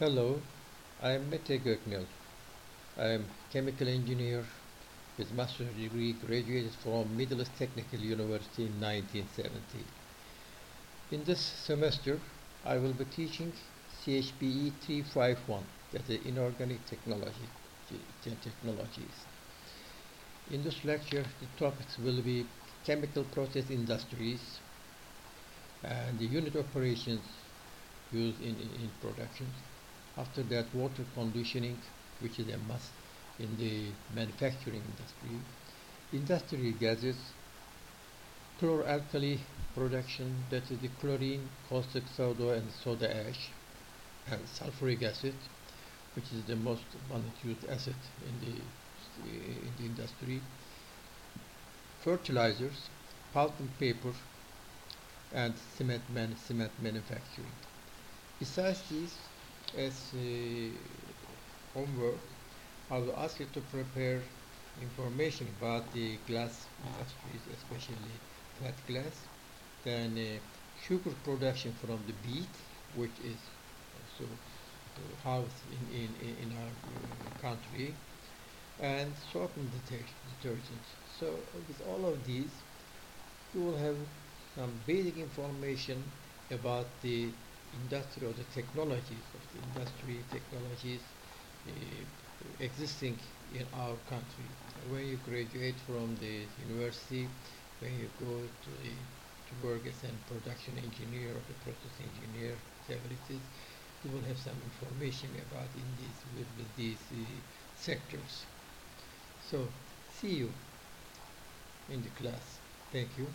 Hello, I am Mete Göknel. I am chemical engineer with master's degree graduated from Middle East Technical University in 1970. In this semester, I will be teaching CHBE 351, that is inorganic technology, technologies. In this lecture, the topics will be chemical process industries and the unit operations used in, in, in production. After that, water conditioning, which is a must in the manufacturing industry. Industrial gases, chloralkali production, that is the chlorine, caustic soda, and soda ash, and sulfuric acid, which is the most abundant used acid in the, in the industry. Fertilizers, pulp and paper, and cement, man, cement manufacturing. Besides these, as homework, I will ask you to prepare information about the glass industries, especially flat glass, then uh, sugar production from the beet, which is also uh, housed in, in, in our uh, country, and soap and detergents. So with all of these, you will have some basic information about the industry or the technologies of the industry technologies uh, existing in our country. When you graduate from the university, when you go to the to work as a production engineer or the process engineer, is, you will have some information about in these with, with these uh, sectors. So see you in the class. Thank you.